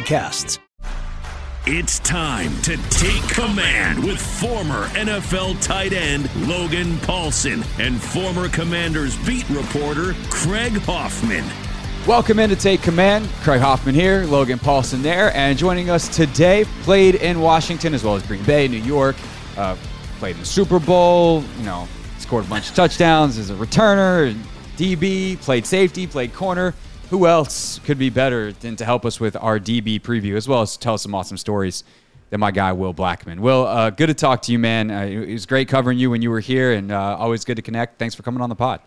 podcasts. It's time to take command with former NFL tight end Logan Paulson and former Commanders beat reporter Craig Hoffman. Welcome in to Take Command. Craig Hoffman here, Logan Paulson there, and joining us today, played in Washington as well as Green Bay, New York, uh, played in the Super Bowl, you know, scored a bunch of touchdowns as a returner, DB, played safety, played corner who else could be better than to help us with our DB preview as well as tell us some awesome stories than my guy Will Blackmon? Will, uh, good to talk to you, man. Uh, it was great covering you when you were here, and uh, always good to connect. Thanks for coming on the pod.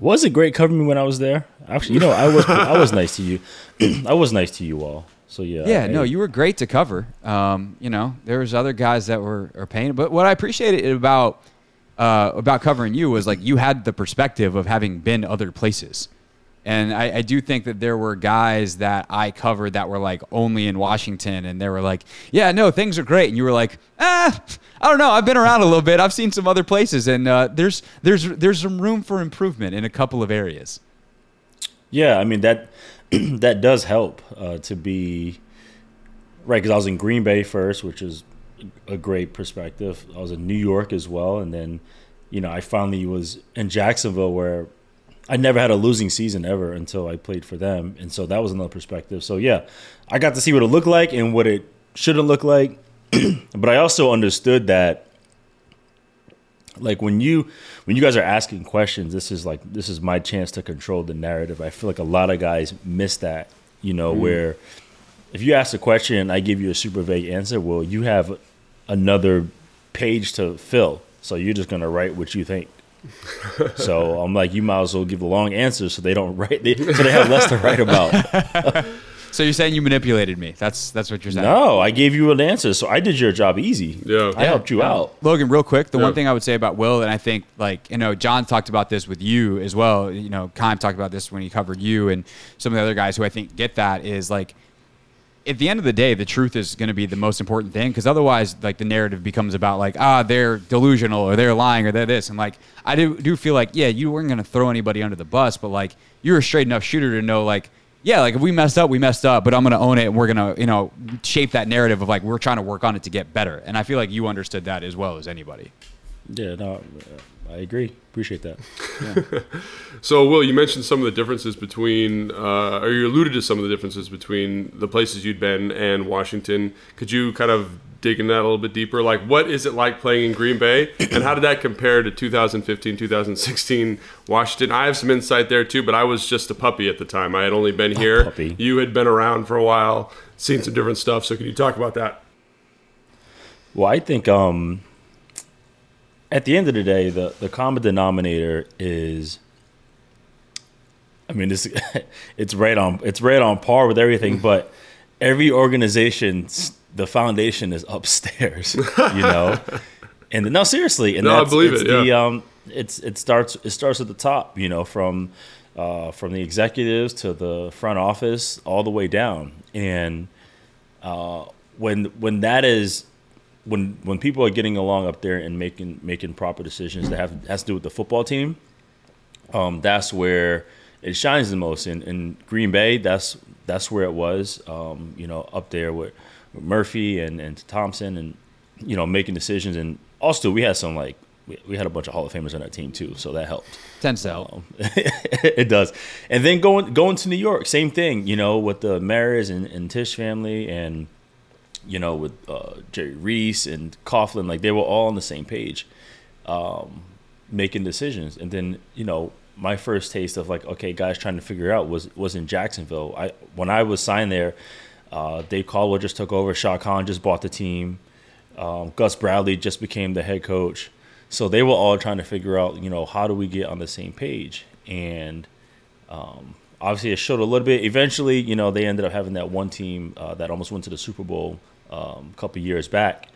Was it great covering me when I was there? Actually, you know, I was I was nice to you. I was nice to you all. So yeah. Yeah, I, no, you were great to cover. Um, you know, there was other guys that were are paying, but what I appreciated about uh, about covering you was like you had the perspective of having been other places. And I, I, do think that there were guys that I covered that were like only in Washington, and they were like, "Yeah, no, things are great," and you were like, "Ah, I don't know. I've been around a little bit. I've seen some other places, and uh, there's there's there's some room for improvement in a couple of areas." Yeah, I mean that that does help uh, to be right because I was in Green Bay first, which is a great perspective. I was in New York as well, and then you know I finally was in Jacksonville where I never had a losing season ever until I played for them, and so that was another perspective. So yeah, I got to see what it looked like and what it shouldn't look like, but I also understood that like when you when you guys are asking questions, this is like this is my chance to control the narrative. I feel like a lot of guys miss that, you know, mm. where if you ask a question and I give you a super vague answer, well, you have another page to fill. So you're just gonna write what you think so I'm like, you might as well give a long answer so they don't write, they, so they have less to write about. so you're saying you manipulated me? That's that's what you're saying? No, I gave you an answer, so I did your job easy. Yeah, I helped you out. Logan, real quick, the yeah. one thing I would say about Will, and I think like you know, John talked about this with you as well. You know, Keim talked about this when he covered you, and some of the other guys who I think get that is like at the end of the day, the truth is going to be the most important thing because otherwise, like the narrative becomes about like ah they're delusional or they're lying or they're this and like I do do feel like yeah you weren't going to throw anybody under the bus, but like you're a straight enough shooter to know like yeah like if we messed up we messed up, but I'm going to own it and we're going to you know shape that narrative of like we're trying to work on it to get better, and I feel like you understood that as well as anybody. Yeah, no, I agree. Appreciate that. Yeah. so, Will, you mentioned some of the differences between, uh, or you alluded to some of the differences between the places you'd been and Washington. Could you kind of dig in that a little bit deeper? Like, what is it like playing in Green Bay, and how did that compare to 2015, 2016 Washington? I have some insight there too, but I was just a puppy at the time. I had only been here. Puppy. You had been around for a while, seen some different stuff. So, can you talk about that? Well, I think um, at the end of the day, the, the common denominator is I mean, this it's right on it's right on par with everything, but every organization the foundation is upstairs, you know. and no, seriously, and no, I believe it. Yeah. The, um, it's it starts it starts at the top, you know, from uh, from the executives to the front office all the way down, and uh, when when that is when when people are getting along up there and making making proper decisions that have has to do with the football team, um, that's where it shines the most. In, in Green Bay, that's that's where it was. Um, you know, up there with, with Murphy and, and Thompson, and you know, making decisions. And also, we had some like we, we had a bunch of Hall of Famers on that team too, so that helped. Tends to help. Um, it does. And then going going to New York, same thing. You know, with the Maras and, and Tisch family, and you know, with uh, Jerry Reese and Coughlin, like they were all on the same page, um, making decisions. And then you know, my first taste of like, okay, guys trying to figure out was was in Jacksonville. I when I was signed there, uh, Dave Caldwell just took over. Shad Khan just bought the team. Um, Gus Bradley just became the head coach. So they were all trying to figure out, you know, how do we get on the same page? And um, obviously, it showed a little bit. Eventually, you know, they ended up having that one team uh, that almost went to the Super Bowl um, a couple years back.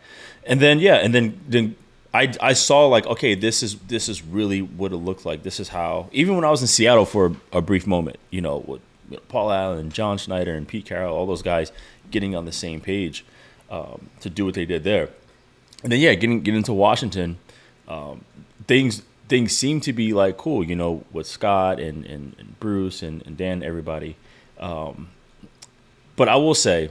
And then, yeah, and then then I, I saw like, okay, this is this is really what it looked like. This is how. Even when I was in Seattle for a brief moment, you know, with Paul Allen, John Schneider, and Pete Carroll, all those guys getting on the same page um, to do what they did there. And then yeah, getting getting into Washington, um, things things seem to be like cool, you know, with Scott and, and, and Bruce and, and Dan, everybody. Um, but I will say,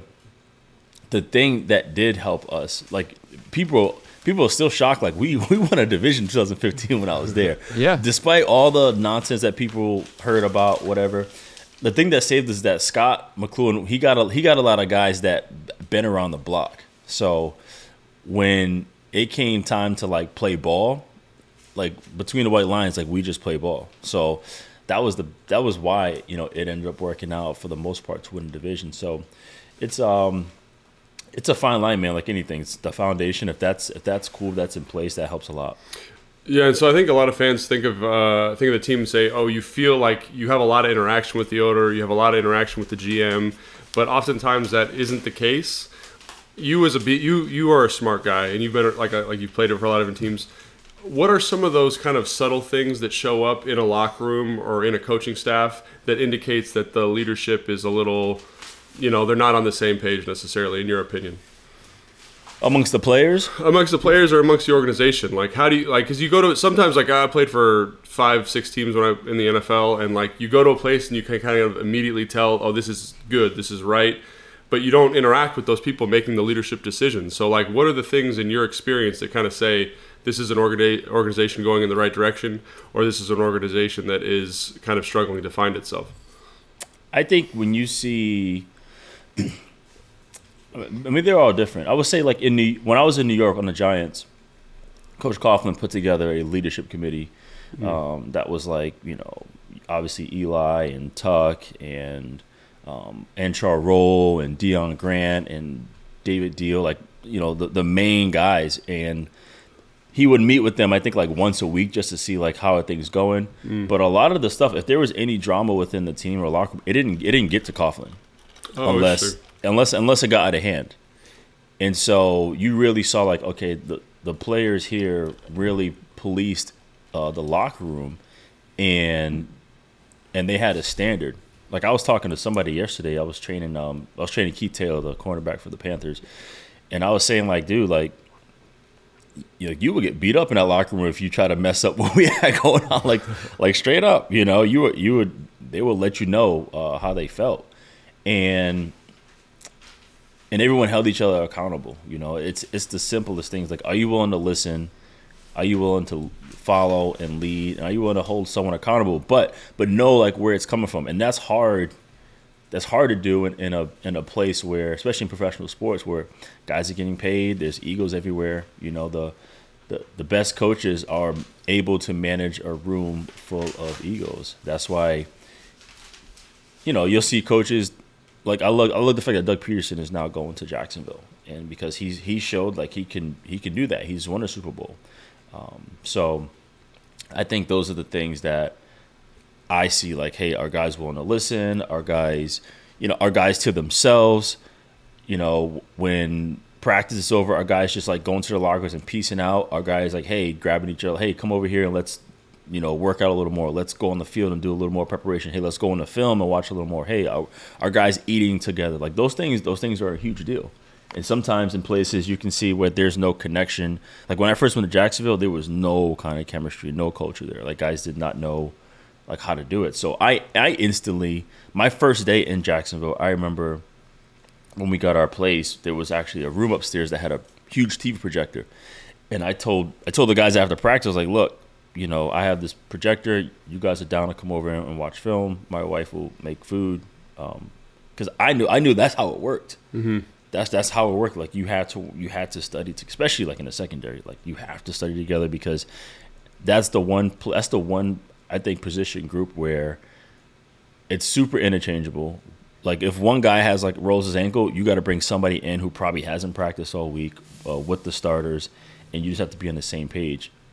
the thing that did help us, like people people are still shocked. Like we we won a division in 2015 when I was there. Yeah. Despite all the nonsense that people heard about, whatever. The thing that saved us is that Scott McCloughan he got a he got a lot of guys that been around the block. So when it came time to like play ball, like between the white lines, like we just play ball. So that was the that was why you know it ended up working out for the most part to win the division. So it's um it's a fine line, man. Like anything, it's the foundation. If that's if that's cool, that's in place, that helps a lot. Yeah, and so I think a lot of fans think of uh, think of the team and say, "Oh, you feel like you have a lot of interaction with the owner, you have a lot of interaction with the GM," but oftentimes that isn't the case. You as a you you are a smart guy, and you've been like a, like you've played it for a lot of different teams. What are some of those kind of subtle things that show up in a locker room or in a coaching staff that indicates that the leadership is a little, you know, they're not on the same page necessarily, in your opinion? Amongst the players, amongst the players or amongst the organization? Like how do you like because you go to sometimes like i played for five six teams when i in the nfl and like you go to a place and you can kind of immediately tell oh this is good this is right but you don't interact with those people making the leadership decisions. So like what are the things in your experience that kind of say this is an organi- organization going in the right direction or this is an organization that is kind of struggling to find itself? I think when you see, I mean, they're all different. I would say, like in New, when I was in New York on the Giants, Coach Coughlin put together a leadership committee um, that was like, you know, obviously Eli and Tuck and um, Antrel Rolle and Deon Grant and David Diehl, like you know, the the main guys, and he would meet with them. I think like once a week just to see like how are things going. But a lot of the stuff, if there was any drama within the team or locker, room, it didn't it didn't get to Coughlin Oh, unless sure. unless unless it got out of hand. And so you really saw like okay, the the players here really policed uh, the locker room, and and they had a standard. Like I was talking to somebody yesterday. I was training um I was training Keith Taylor, the cornerback for the Panthers, and I was saying like, dude, like. You know, you would get beat up in that locker room if you try to mess up what we had going on, like, like straight up. You know, you would, you would, they would let you know uh, how they felt, and and everyone held each other accountable. You know, it's it's the simplest things. Like, are you willing to listen? Are you willing to follow and lead? Are you willing to hold someone accountable? But but know like where it's coming from, and that's hard. That's hard to do in, in a in a place where, especially in professional sports, where guys are getting paid. There's egos everywhere. You know, the the, the best coaches are able to manage a room full of egos. That's why you know, you'll see coaches like I love I love the fact that Doug Pederson is now going to Jacksonville, and because he's he showed like he can he can do that. He's won a Super Bowl, um, so I think those are the things that I see. Like, hey, our guys willing to listen? Our guys, you know, our guys to themselves. You know, when practice is over, our guys just like going to the lockers and piecing out. Our guys like, hey, grabbing each other. Hey, come over here and let's you know, work out a little more. Let's go on the field and do a little more preparation. Hey, let's go on the film and watch a little more. Hey, our, our guys eating together. Like those things, those things are a huge deal. And sometimes in places you can see where there's no connection. Like when I first went to Jacksonville, there was no kind of chemistry, no culture there. Like guys did not know like how to do it. So I, I instantly, my first day in Jacksonville, I remember when we got our place, there was actually a room upstairs that had a huge TV projector and I told I told the guys after practice, like, look, you know, I have this projector. You guys are down to come over and watch film. My wife will make food, because I knew I knew that's how it worked. Mm-hmm. That's that's how it worked. Like you had to you had to study, to, especially like in the secondary. Like you have to study together because that's the one that's the one I think position group where it's super interchangeable. Like if one guy has like rolls his ankle, you got to bring somebody in who probably hasn't practiced all week uh, with the starters, and you just have to be on the same page,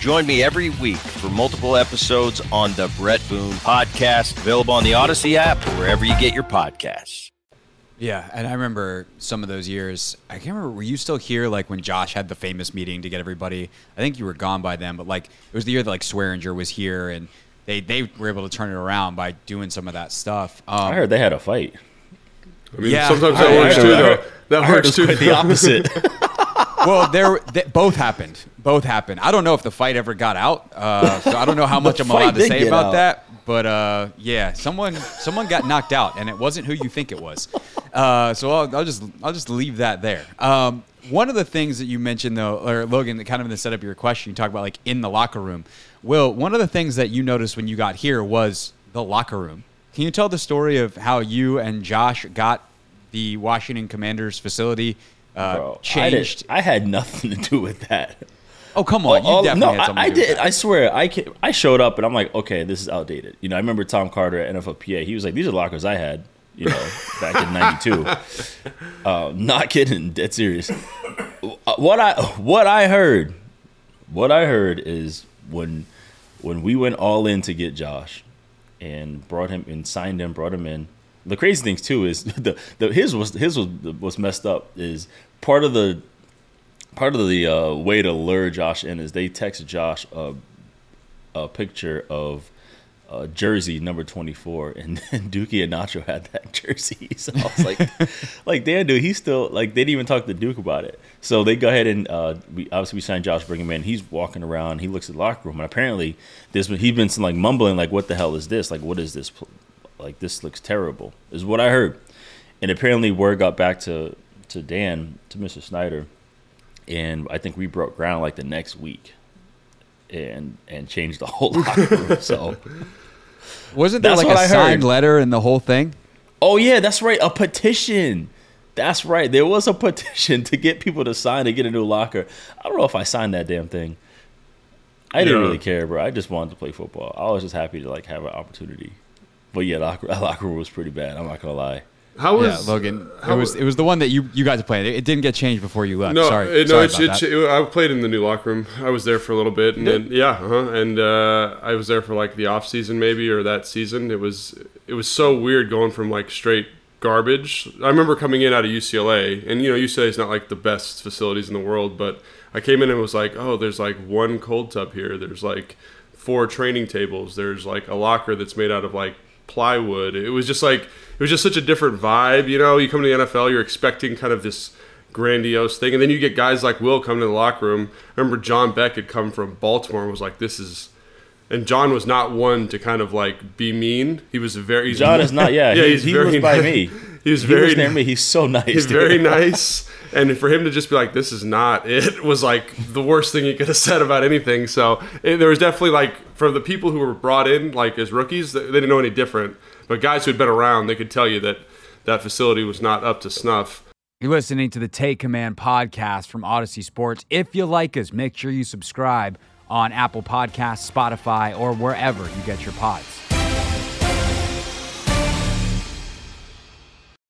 Join me every week for multiple episodes on the Bret Boone Podcast, available on the Odyssey app or wherever you get your podcasts. Yeah, and I remember some of those years. I can't remember. Were you still here, like when Josh had the famous meeting to get everybody? I think you were gone by then, but like it was the year that like Swearinger was here, and they they were able to turn it around by doing some of that stuff. Um, I heard they had a fight. I mean, Yeah, sometimes that I works heard- too, I though. That I works too. quite the opposite. well, there they, both happened. Both happened. I don't know if the fight ever got out, uh, so I don't know how much I'm allowed to say about out. that. But uh, yeah, someone someone got knocked out, and it wasn't who you think it was. Uh, so I'll, I'll just I'll just leave that there. Um, one of the things that you mentioned though, or Logan, that kind of in the setup of your question, you talk about like in the locker room. Will, one of the things that you noticed when you got here was the locker room. Can you tell the story of how you and Josh got the Washington Commanders facility uh, Bro, I, changed? I had nothing to do with that. oh come on, you All- no, had something I, I to do with did. I swear. I I showed up and I'm like, okay, this is outdated. You know, I remember Tom Carter at NFLPA. He was like, these are lockers I had. You know, back in '92. Uh, not kidding. Dead serious. Uh, What I what I heard, what I heard is when when we went all in to get Josh and brought him and signed him, brought him in. The crazy things too is the, the his was his was was messed up. Is part of the part of the uh, way to lure Josh in is they text Josh a, a picture of uh, jersey number 24 and then Duke Ihenacho had that jersey. So I was like, like, damn, dude, he's still, like, they didn't even talk to Duke about it. So they go ahead and, uh, we, obviously we signed Josh, bring him in. He's walking around, he looks at the locker room, and apparently this, he's been like mumbling, like, what the hell is this? Like, what is this? Pl- Like, this looks terrible, is what I heard. And apparently word got back to, to Dan, to Mr. Snyder, and I think we broke ground like the next week. And and changed the whole locker room. So Wasn't there That's like what a I signed heard. letter and the whole thing? Oh yeah, that's right. A petition. That's right. There was a petition to get people to sign to get a new locker. I don't know if I signed that damn thing. I didn't really care, bro. I just wanted to play football. I was just happy to like have an opportunity. But yeah, locker, that locker room was pretty bad. I'm not gonna lie. How was yeah, Logan. It how was it was the one that you you guys played. It, it didn't get changed before you left. No, sorry. it, no, sorry it's, about it's, that. it, I played in the new locker room. I was there for a little bit, and then yeah, uh-huh, and uh, I was there for like the off season maybe or that season. It was it was so weird going from like straight garbage. I remember coming in out of UCLA, and you know UCLA is not like the best facilities in the world, but I came in and was like, oh, there's like one cold tub here. There's like four training tables. There's like a locker that's made out of like plywood. It was just like it was just such a different vibe. You know, you come to the NFL, you're expecting kind of this grandiose thing, and then you get guys like Will come to the locker room. I remember John Beck had come from Baltimore and was like, "This is." And John was not one to kind of like be mean. He was very. John is not. Yeah, yeah, he, he's he very was by nice. me. He was He very was near me. He's so nice. He's dude. very nice. And for him to just be like, "This is not it," was like the worst thing he could have said about anything. So it, there was definitely like for the people who were brought in like as rookies, they didn't know any different. But guys who had been around, they could tell you that that facility was not up to snuff. You're listening to the Take Command podcast from Odyssey Sports. If you like us, make sure you subscribe on Apple Podcasts, Spotify, or wherever you get your pods.